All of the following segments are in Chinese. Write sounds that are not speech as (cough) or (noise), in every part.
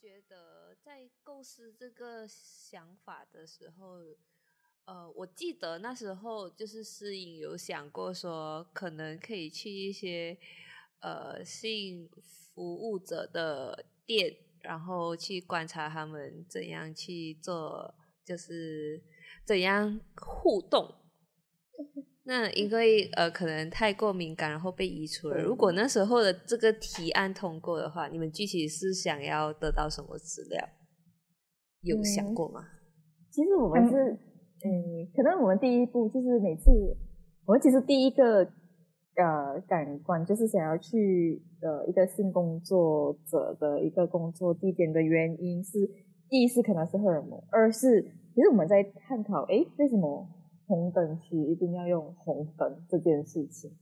觉得在构思这个想法的时候，呃，我记得那时候就是诗颖有想过说，可能可以去一些呃性服务者的店，然后去观察他们怎样去做，就是怎样互动。(laughs) 那因为呃可能太过敏感，然后被移除了。如果那时候的这个提案通过的话，你们具体是想要得到什么资料？有想过吗？其实我们是，嗯，可能我们第一步就是每次，我们其实第一个呃感官就是想要去呃一个性工作者的一个工作地点的原因是，第一是可能是荷尔蒙，二是其实我们在探讨，哎，为什么？红灯区一定要用红灯这件事情，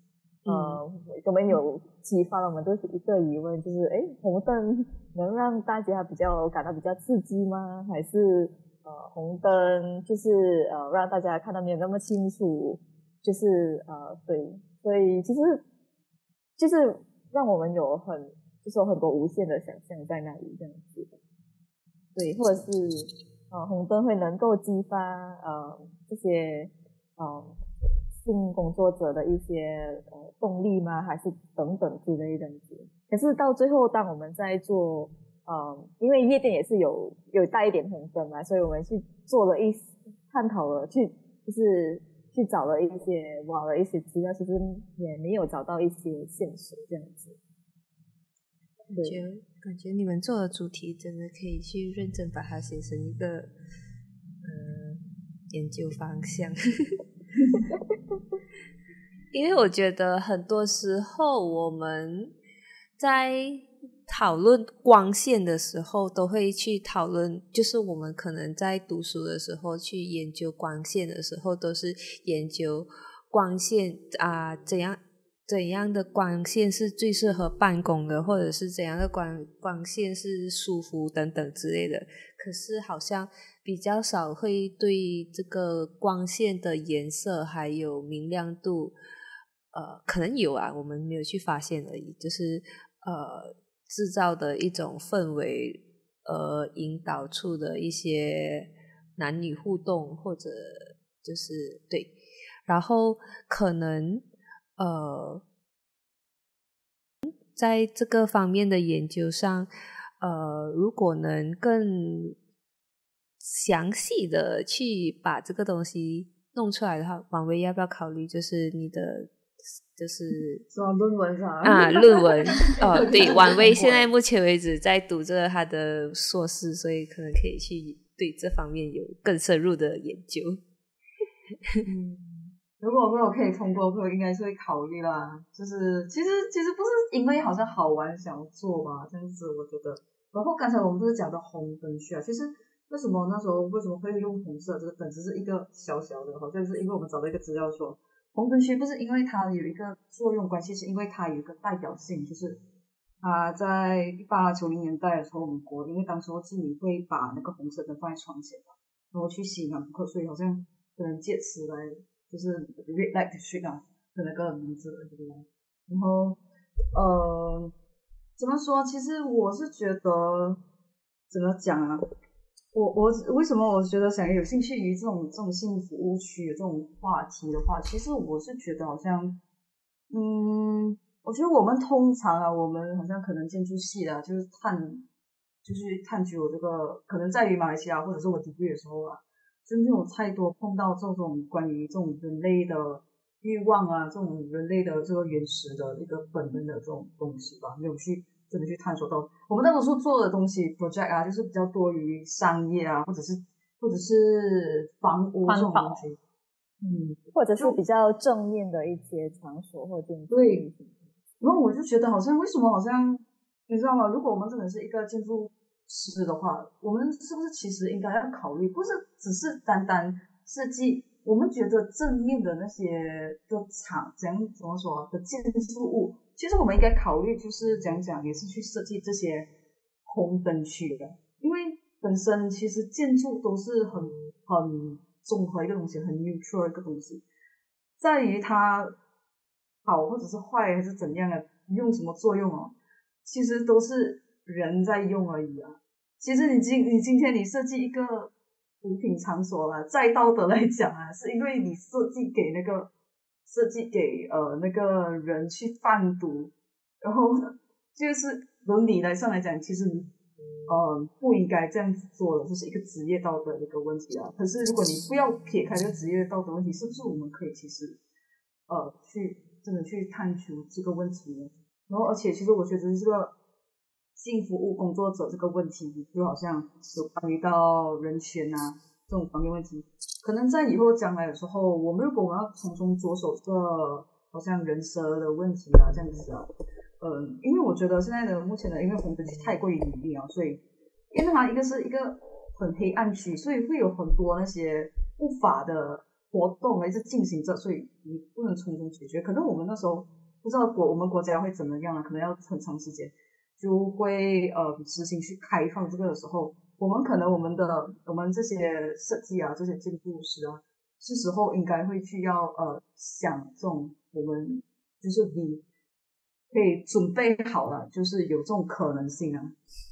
呃，我们有激发了我们都是一个疑问，就是哎，红灯能让大家比较感到比较刺激吗？还是呃，红灯就是呃让大家看到没有那么清楚？就是呃，对，所以其实就是让我们有很就是有很多无限的想象在那里这样子，对，或者是呃红灯会能够激发呃这些。呃，性工作者的一些呃动力吗？还是等等之类的？可是到最后，当我们在做呃，因为夜店也是有有带一点红灯嘛，所以我们去做了一探讨了，去就是去找了一些挖了一些资料，其实也没有找到一些线索这样子。对感觉你们做的主题真的可以去认真把它写成一个呃研究方向。(laughs) 因为我觉得很多时候我们在讨论光线的时候，都会去讨论，就是我们可能在读书的时候去研究光线的时候，都是研究光线啊，怎样怎样的光线是最适合办公的，或者是怎样的光光线是舒服等等之类的。可是好像。比较少会对这个光线的颜色还有明亮度，呃，可能有啊，我们没有去发现而已。就是呃，制造的一种氛围，呃，引导出的一些男女互动，或者就是对，然后可能呃，在这个方面的研究上，呃，如果能更。详细的去把这个东西弄出来的话，王威要不要考虑？就是你的，就是论文上啊？论文 (laughs) 哦，对，王威现在目前为止在读着他的硕士，所以可能可以去对这方面有更深入的研究。(laughs) 如果没有可以通过，我应该是会考虑啦。就是其实其实不是因为好像好玩想做吧，这样子我觉得。然后刚才我们不是讲的红灯区啊，其实。为什么那时候为什么会用红色？这个灯只是一个小小的，好像是因为我们找到一个资料说，红灯区不是因为它有一个作用关系，是因为它有一个代表性，就是它在一八九零年代的时候，我们国因为当时候妓女会把那个红色灯放在床前嘛，然后去吸引顾客，所以好像可能借此来就是 red light street 啊的那个名字，然后呃，怎么说？其实我是觉得怎么讲啊？我我为什么我觉得想有兴趣于这种这种性服务区这种话题的话，其实我是觉得好像，嗯，我觉得我们通常啊，我们好像可能建筑系的，就是探，就是探究这个，可能在于马来西亚或者是我读的时候啊，真的有太多碰到这种关于这种人类的欲望啊，这种人类的这个原始的一个本能的这种东西吧，没有去。真的去探索到，我们大多数做的东西 project 啊，就是比较多于商业啊，或者是或者是房屋这种东西，嗯，或者是比较正面的一些场所或建筑。对，然后我就觉得好像为什么好像你知道吗？如果我们真的是一个建筑师的话，我们是不是其实应该要考虑，不是只是单单设计？我们觉得正面的那些的厂，怎样怎么说的建筑物。其实我们应该考虑，就是讲讲，也是去设计这些红灯区的，因为本身其实建筑都是很很综合一个东西，很 neutral 一个东西，在于它好或者是坏还是怎样的，用什么作用哦，其实都是人在用而已啊。其实你今你今天你设计一个毒品场所啦，在道德来讲啊，(laughs) 是因为你设计给那个设计给呃那个人去贩毒，然后 (laughs) 就是伦理来上来讲，其实你呃不应该这样子做的，这是一个职业道德的一个问题啊。可是如果你不要撇开这个职业道德问题，是不是我们可以其实呃去真的去探求这个问题呢？然后而且其实我觉得这个。性服务工作者这个问题，就好像有关于到人权啊这种方面问题，可能在以后将来的时候，我们如果我们要从中着手这个好像人蛇的问题啊这样子啊，嗯，因为我觉得现在的目前的因为红灯区太过于努力啊，所以因为它一个是一个很黑暗区，所以会有很多那些不法的活动一直进行着，所以你不能从中解决。可能我们那时候不知道国我们国家会怎么样啊，可能要很长时间。就会呃实行去开放这个的时候，我们可能我们的我们这些设计啊，这些建筑师啊，是时候应该会去要呃想这种我们就是你可以准备好了，就是有这种可能性啊。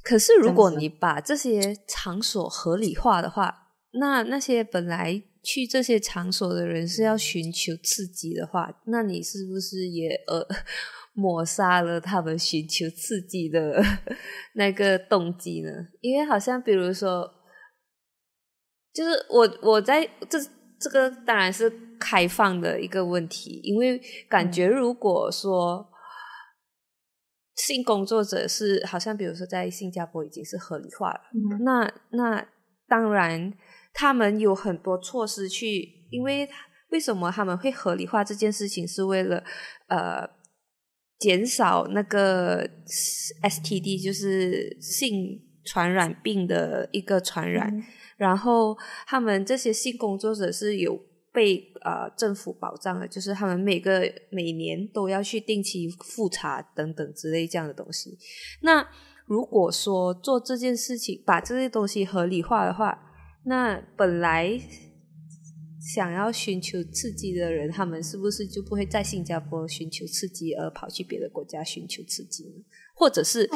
可是如果你把这些场所合理化的话，那那些本来去这些场所的人是要寻求刺激的话，那你是不是也呃？抹杀了他们寻求刺激的 (laughs) 那个动机呢？因为好像比如说，就是我我在这这个当然是开放的一个问题，因为感觉如果说性工作者是好像比如说在新加坡已经是合理化了，那那当然他们有很多措施去，因为为什么他们会合理化这件事情，是为了呃。减少那个 STD，就是性传染病的一个传染。然后他们这些性工作者是有被呃政府保障的，就是他们每个每年都要去定期复查等等之类这样的东西。那如果说做这件事情，把这些东西合理化的话，那本来。想要寻求刺激的人，他们是不是就不会在新加坡寻求刺激，而跑去别的国家寻求刺激呢？或者是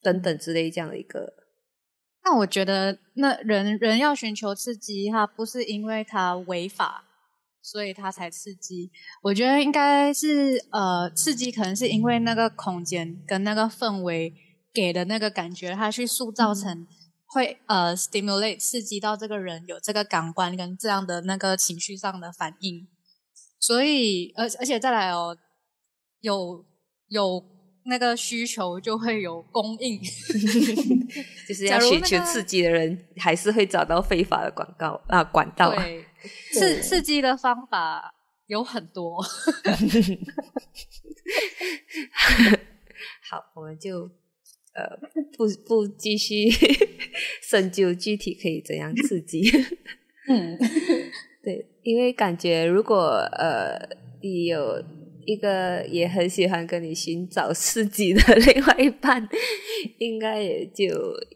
等等之类这样的一个？那我觉得，那人人要寻求刺激，他不是因为他违法，所以他才刺激。我觉得应该是呃，刺激可能是因为那个空间跟那个氛围给的那个感觉，他去塑造成。会呃，stimulate 刺激到这个人有这个感官跟这样的那个情绪上的反应，所以而而且再来哦，有有那个需求就会有供应，(laughs) 就是要寻求刺激的人还是会找到非法的广告啊管道。对，刺刺激的方法有很多。(laughs) (laughs) 好，我们就。呃，不不继续深究具体可以怎样刺激。嗯，(laughs) 对，因为感觉如果呃你有一个也很喜欢跟你寻找刺激的 (laughs) 另外一半，应该也就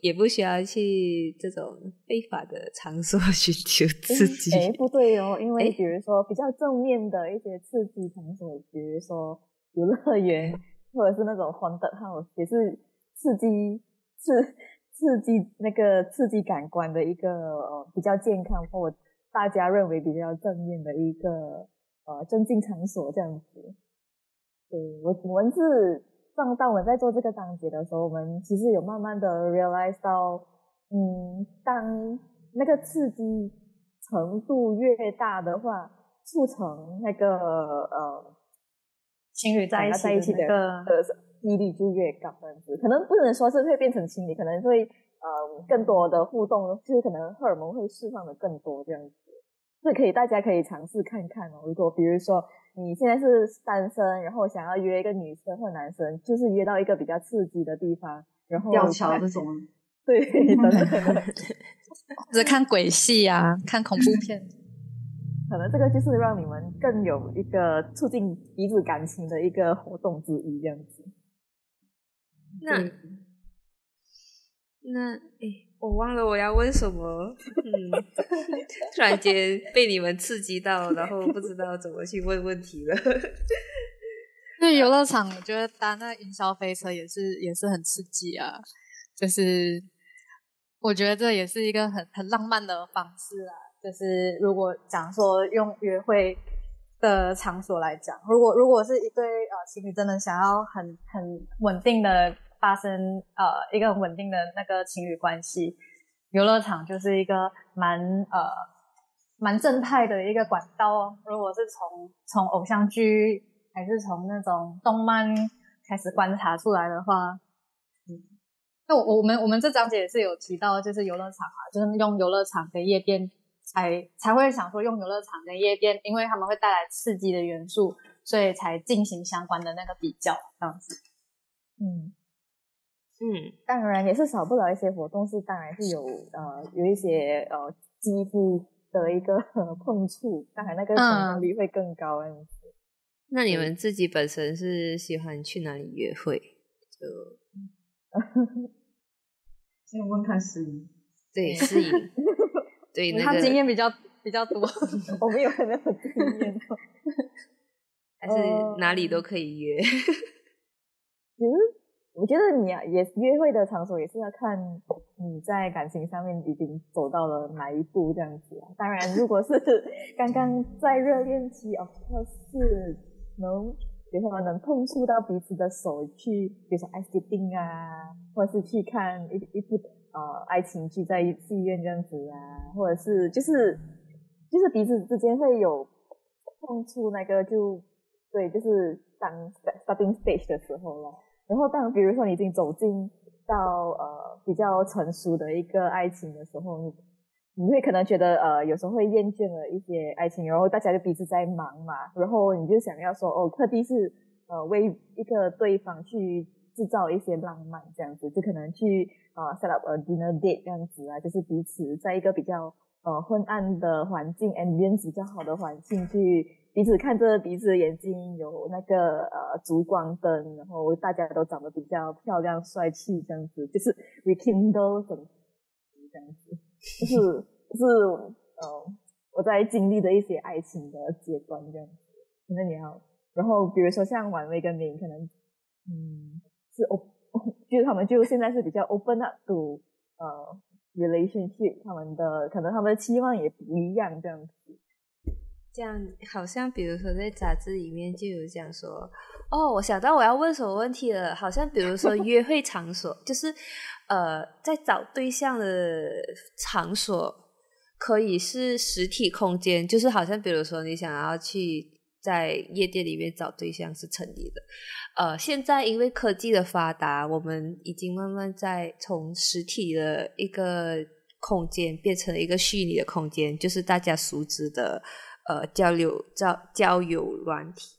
也不需要去这种非法的场所寻求刺激。哎，不对哦，因为比如说比较正面的一些刺激场所，比如说游乐园 (laughs) 或者是那种欢乐 house，也是。刺激刺刺激那个刺激感官的一个呃比较健康或大家认为比较正面的一个呃增进场所这样子。对我我们是上当我们在做这个章节的时候，我们其实有慢慢的 realize 到，嗯，当那个刺激程度越大的话，促成那个呃情侣在一起的的。几率就越高，这样子可能不能说是会变成情侣，可能会呃更多的互动，就是可能荷尔蒙会释放的更多这样子，是可以大家可以尝试看看哦。如果比如说你现在是单身，然后想要约一个女生或男生，就是约到一个比较刺激的地方，然后吊桥这种，对，等等，(laughs) 或者看鬼戏啊，看恐怖片。可能这个就是让你们更有一个促进彼此感情的一个活动之一，这样子。那那诶，我忘了我要问什么，(laughs) 嗯，突然间被你们刺激到，然后不知道怎么去问问题了。(laughs) 那游乐场，我觉得搭那云霄飞车也是也是很刺激啊，就是我觉得这也是一个很很浪漫的方式啊。就是如果讲说用约会的场所来讲，如果如果是一对呃情侣真的想要很很稳定的发生呃一个很稳定的那个情侣关系，游乐场就是一个蛮呃蛮正派的一个管道哦。如果是从从偶像剧还是从那种动漫开始观察出来的话，嗯，那我我们我们这章节也是有提到，就是游乐场啊，就是用游乐场跟夜店。才才会想说用游乐场跟夜店，因为他们会带来刺激的元素，所以才进行相关的那个比较这样子。嗯嗯，当然也是少不了一些活动，是当然是有 (laughs) 呃有一些呃肌肤的一个 (laughs) 碰触，当然那个成功率会更高样子。那你们自己本身是喜欢去哪里约会？就先问看适宜，对适宜。对，他 (laughs) 经验比较比较多，我们有很多经验，还是哪里都可以约。其实我觉得你啊，也约会的场所也是要看你在感情上面已经走到了哪一步这样子啊。当然，如果是 (laughs) 刚刚在热恋期哦，或是能，比如说能碰触到彼此的手去，比如说 ice skating 啊，或者是去看一一部。呃，爱情剧在戏院这样子啊，或者是就是就是彼此之间会有碰触，那个就对，就是当 starting stage 的时候了。然后当比如说你已经走进到呃比较成熟的一个爱情的时候，你你会可能觉得呃有时候会厌倦了一些爱情，然后大家就彼此在忙嘛，然后你就想要说哦，特地是呃为一个对方去。制造一些浪漫，这样子就可能去啊 set up a dinner date 这样子啊，就是彼此在一个比较呃昏暗的环境，ambience 比较好的环境去彼此看着彼此的眼睛，有那个呃烛光灯，然后大家都长得比较漂亮帅气这样子，就是 rekindle 什么这样子，就是就是呃我在经历的一些爱情的阶段这样子，可能你要，然后比如说像婉薇跟明，可能嗯。是 o 就是他们就现在是比较 open up to 呃 relationship，他们的可能他们的期望也不一样这样子。这样好像比如说在杂志里面就有讲说，哦，我想到我要问什么问题了，好像比如说 (laughs) 约会场所，就是呃在找对象的场所可以是实体空间，就是好像比如说你想要去。在夜店里面找对象是成立的，呃，现在因为科技的发达，我们已经慢慢在从实体的一个空间变成了一个虚拟的空间，就是大家熟知的呃交流交交友软体，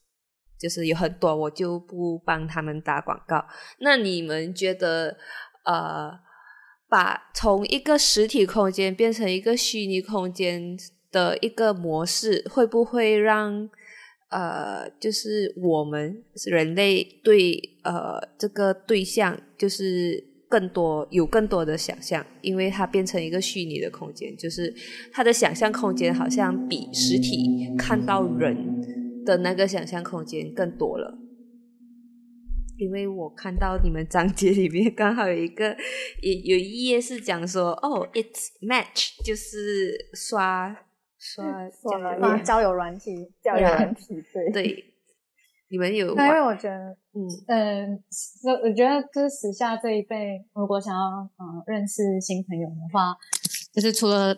就是有很多，我就不帮他们打广告。那你们觉得，呃，把从一个实体空间变成一个虚拟空间的一个模式，会不会让？呃，就是我们人类对呃这个对象，就是更多有更多的想象，因为它变成一个虚拟的空间，就是它的想象空间好像比实体看到人的那个想象空间更多了。因为我看到你们章节里面刚好有一个有有一页是讲说，哦，it's match，就是刷。刷刷交友软体，交友软体，对对，你们有？因为我觉得，嗯嗯，我我觉得就是时下这一辈，如果想要嗯认识新朋友的话，就是除了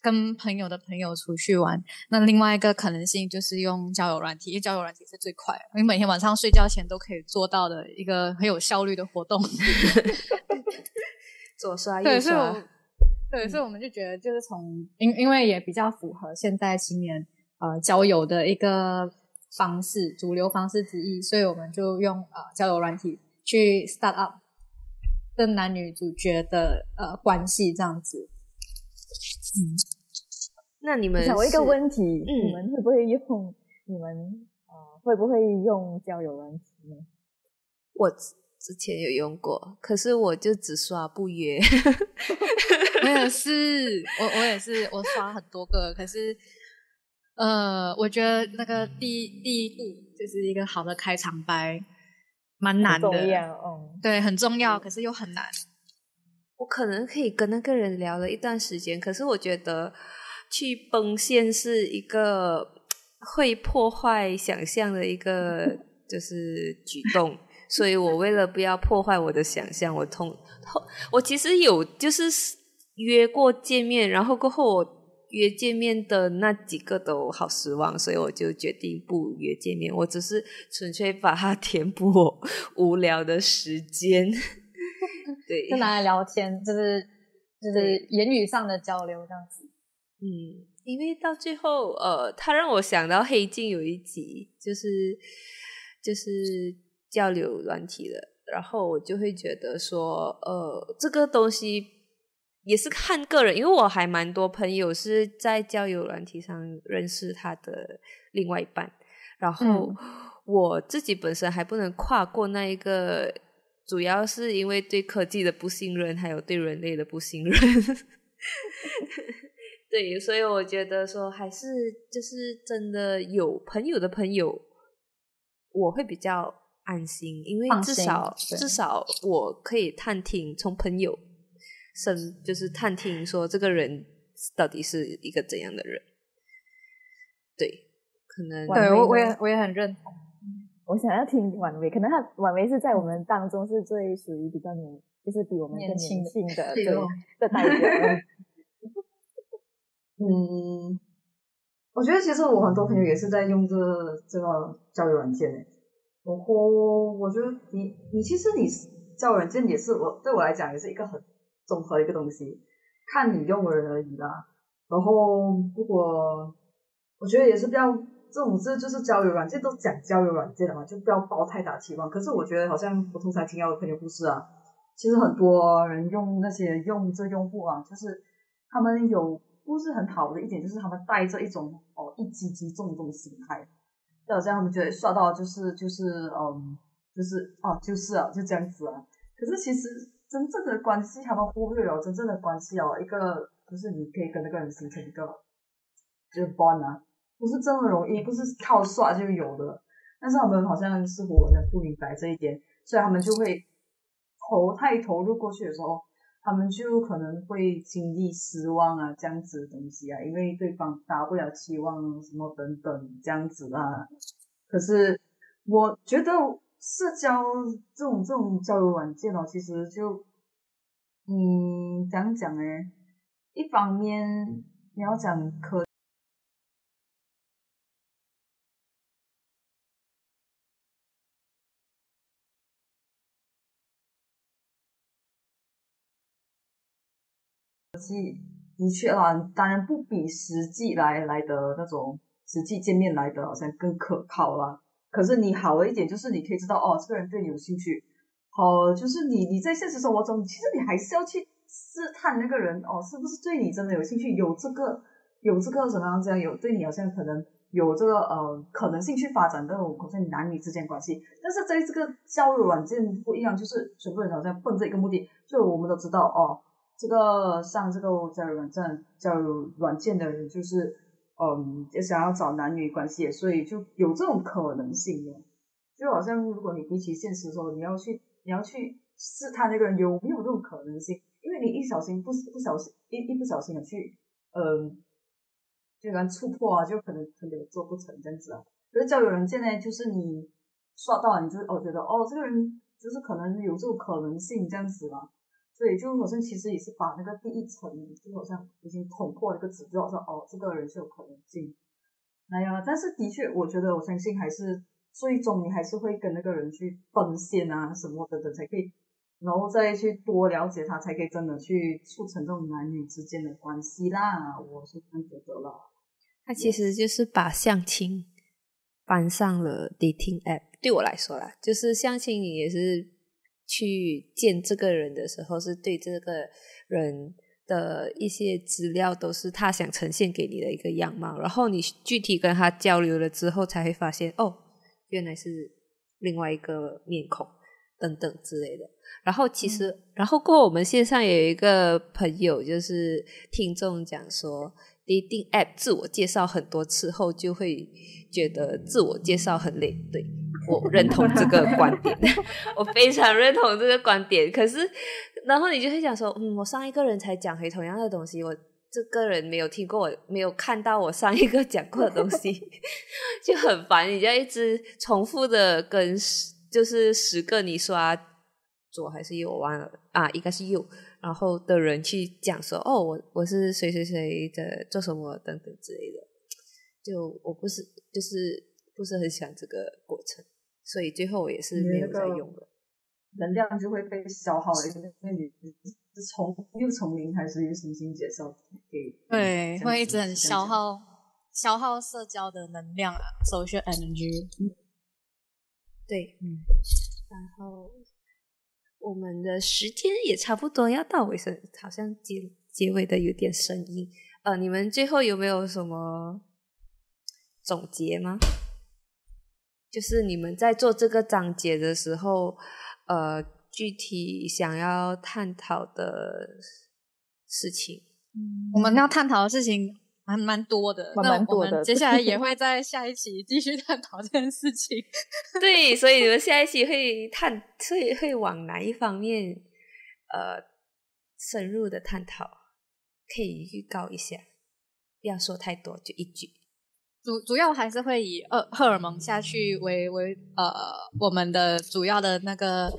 跟朋友的朋友出去玩，那另外一个可能性就是用交友软体，因为交友软体是最快，你每天晚上睡觉前都可以做到的一个很有效率的活动。(laughs) 左刷右刷。对，所以我们就觉得，就是从因因为也比较符合现在青年呃交友的一个方式，主流方式之一，所以我们就用呃交友软体去 start up 跟男女主角的呃关系这样子。嗯，那你们想一个问题，你们会不会用？你们呃会不会用交友软体呢？我之前有用过，可是我就只刷不约。(laughs) 我也是，我我也是，我刷很多个，可是，呃，我觉得那个第第一步就是一个好的开场白，蛮难的，嗯，对，很重要，可是又很难。我可能可以跟那个人聊了一段时间，可是我觉得去崩线是一个会破坏想象的一个 (laughs) 就是举动，所以我为了不要破坏我的想象，我通我其实有就是约过见面，然后过后我约见面的那几个都好失望，所以我就决定不约见面，我只是纯粹把它填补我无聊的时间。(laughs) 对，就拿来聊天，就是就是言语上的交流这样子。嗯，因为到最后，呃，他让我想到《黑镜》有一集，就是就是交流软体的，然后我就会觉得说，呃，这个东西也是看个人，因为我还蛮多朋友是在交友软体上认识他的另外一半，然后我自己本身还不能跨过那一个。主要是因为对科技的不信任，还有对人类的不信任。(laughs) 对，所以我觉得说还是就是真的有朋友的朋友，我会比较安心，因为至少至少我可以探听从朋友生就是探听说这个人到底是一个怎样的人。对，可能对我我也我也很认同。我想要听婉薇，可能她婉薇是在我们当中是最属于比较年，就是比我们更年轻的对的代表。(laughs) 嗯，我觉得其实我很多朋友也是在用这这个交友软件诶。然后我觉得你你其实你交友软件也是我对我来讲也是一个很综合一个东西，看你用的人而已啦。然后如果我觉得也是比较。这种这就是交友软件，都讲交友软件的嘛，就不要抱太大期望。可是我觉得好像我通常听到的朋友不是啊，其实很多人用那些用这用户啊，就是他们有不是很好的一点，就是他们带着一种哦一击击中这种心态，就好像他们觉得刷到就是就是嗯就是哦就是啊就这样子啊。可是其实真正的关系，他们忽略了真正的关系哦，一个就是你可以跟那个人形成一个就是 bond 啊。不是这么容易，不是靠刷就有的。但是他们好像似乎的不明白这一点，所以他们就会投太投入过去的时候，他们就可能会经历失望啊，这样子的东西啊，因为对方达不了期望什么等等这样子啊。可是我觉得社交这种这种交友软件哦，其实就嗯，怎样讲呢？一方面你要讲可。际的确啊，当然不比实际来来的那种实际见面来的好像更可靠啦。可是你好的一点就是你可以知道哦，这个人对你有兴趣。好，就是你你在现实生活中，其实你还是要去试探那个人哦，是不是对你真的有兴趣，有这个有这个怎么样这样有对你好像可能有这个呃可能性去发展这种好像男女之间关系。但是在这个交友软件不一样，就是全部人好像奔着一个目的，就我们都知道哦。这个上这个交友软件、交友软件的人，就是嗯，也想要找男女关系，所以就有这种可能性的。就好像如果你比起现实的时候，你要去你要去试探那个人有没有这种可能性，因为你一小心不不小心一一不小心的去嗯，就然触破啊，就可能可能做不成这样子啊。可是交友软件呢，就是你刷到，你就哦觉得哦这个人就是可能有这种可能性这样子嘛。对，就好像其实也是把那个第一层，就好像已经捅破了一个纸，就好像哦，这个人是有可能性。哎呀，但是的确，我觉得我相信还是最终你还是会跟那个人去奔现啊什么等等才可以，然后再去多了解他，才可以真的去促成这种男女之间的关系啦。我是这样觉得啦。他其实就是把相亲搬上了 dating app，对我来说啦，就是相亲也是。去见这个人的时候，是对这个人的一些资料都是他想呈现给你的一个样貌，然后你具体跟他交流了之后，才会发现哦，原来是另外一个面孔等等之类的。然后其实，然后过我们线上有一个朋友，就是听众讲说，dating app 自我介绍很多次后，就会觉得自我介绍很累，对。我认同这个观点，(laughs) 我非常认同这个观点。可是然后你就会想说，嗯，我上一个人才讲回同样的东西，我这个人没有听过，我没有看到我上一个讲过的东西，(laughs) 就很烦。你就一直重复的跟，就是十个你刷左还是右，我忘了啊，应该是右，然后的人去讲说，哦，我我是谁谁谁的做什么等等之类的，就我不是就是不是很喜欢这个过程，所以最后我也是没有再用了。能量就会被消耗了，因为你是从又从零开始又重新介绍给对，会一直很消耗消耗社交的能量啊，social energy。对，嗯，然后我们的时间也差不多要到尾声，好像结结尾的有点声音。呃，你们最后有没有什么总结吗？就是你们在做这个章节的时候。呃，具体想要探讨的事情，我们要探讨的事情还蛮多的，蛮多的。接下来也会在下一期继续探讨这件事情。(laughs) 对，所以你们下一期会探，会会往哪一方面呃深入的探讨？可以预告一下，不要说太多，就一句。主主要还是会以呃荷尔蒙下去为为呃我们的主要的那个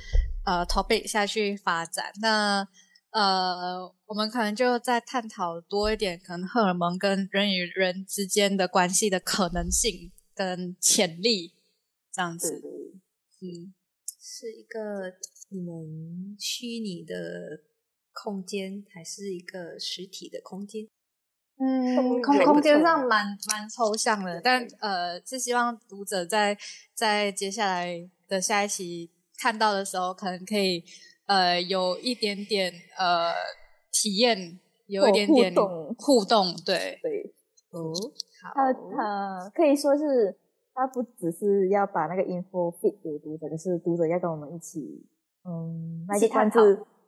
呃 topic 下去发展。那呃我们可能就在探讨多一点，可能荷尔蒙跟人与人之间的关系的可能性跟潜力这样子。嗯，是一个你们虚拟的空间，还是一个实体的空间？嗯，空空间上蛮蛮抽象的，但呃，是希望读者在在接下来的下一期看到的时候，可能可以呃有一点点呃体验，有一点点互动，对。对，哦，他他可以说是他不只是要把那个 info feed 给读者，是读者要跟我们一起嗯 (laughs) (laughs) 一起探讨，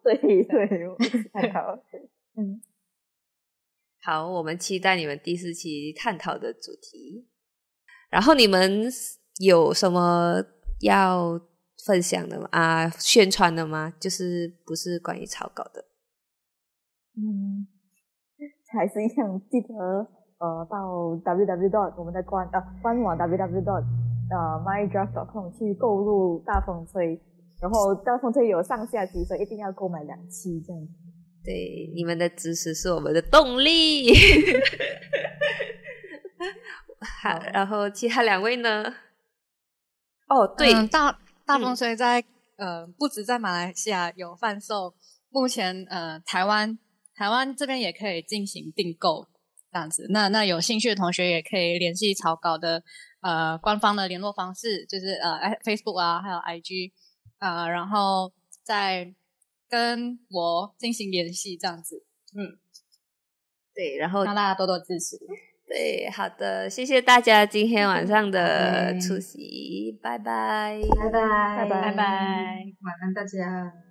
对对，探讨，嗯。好，我们期待你们第四期探讨的主题。然后你们有什么要分享的吗？啊，宣传的吗？就是不是关于草稿的？嗯，还是一样，记得呃，到 w w dot 我们的官呃官网 www dot 呃 mydraft dot com 去购入大风吹，然后大风吹有上下集，所以一定要购买两期这样。对，你们的支持是我们的动力。(laughs) 好，然后其他两位呢？哦，对，大大风吹在呃，不止在马来西亚有贩售，目前呃，台湾台湾这边也可以进行订购这样子。那那有兴趣的同学也可以联系草稿的呃官方的联络方式，就是呃，Facebook 啊，还有 IG 啊，然后在。跟我进行联系，这样子，嗯，对，然后让大家多多支持。(laughs) 对，好的，谢谢大家今天晚上的出席，拜拜，拜。拜，拜。拜拜，晚安大家。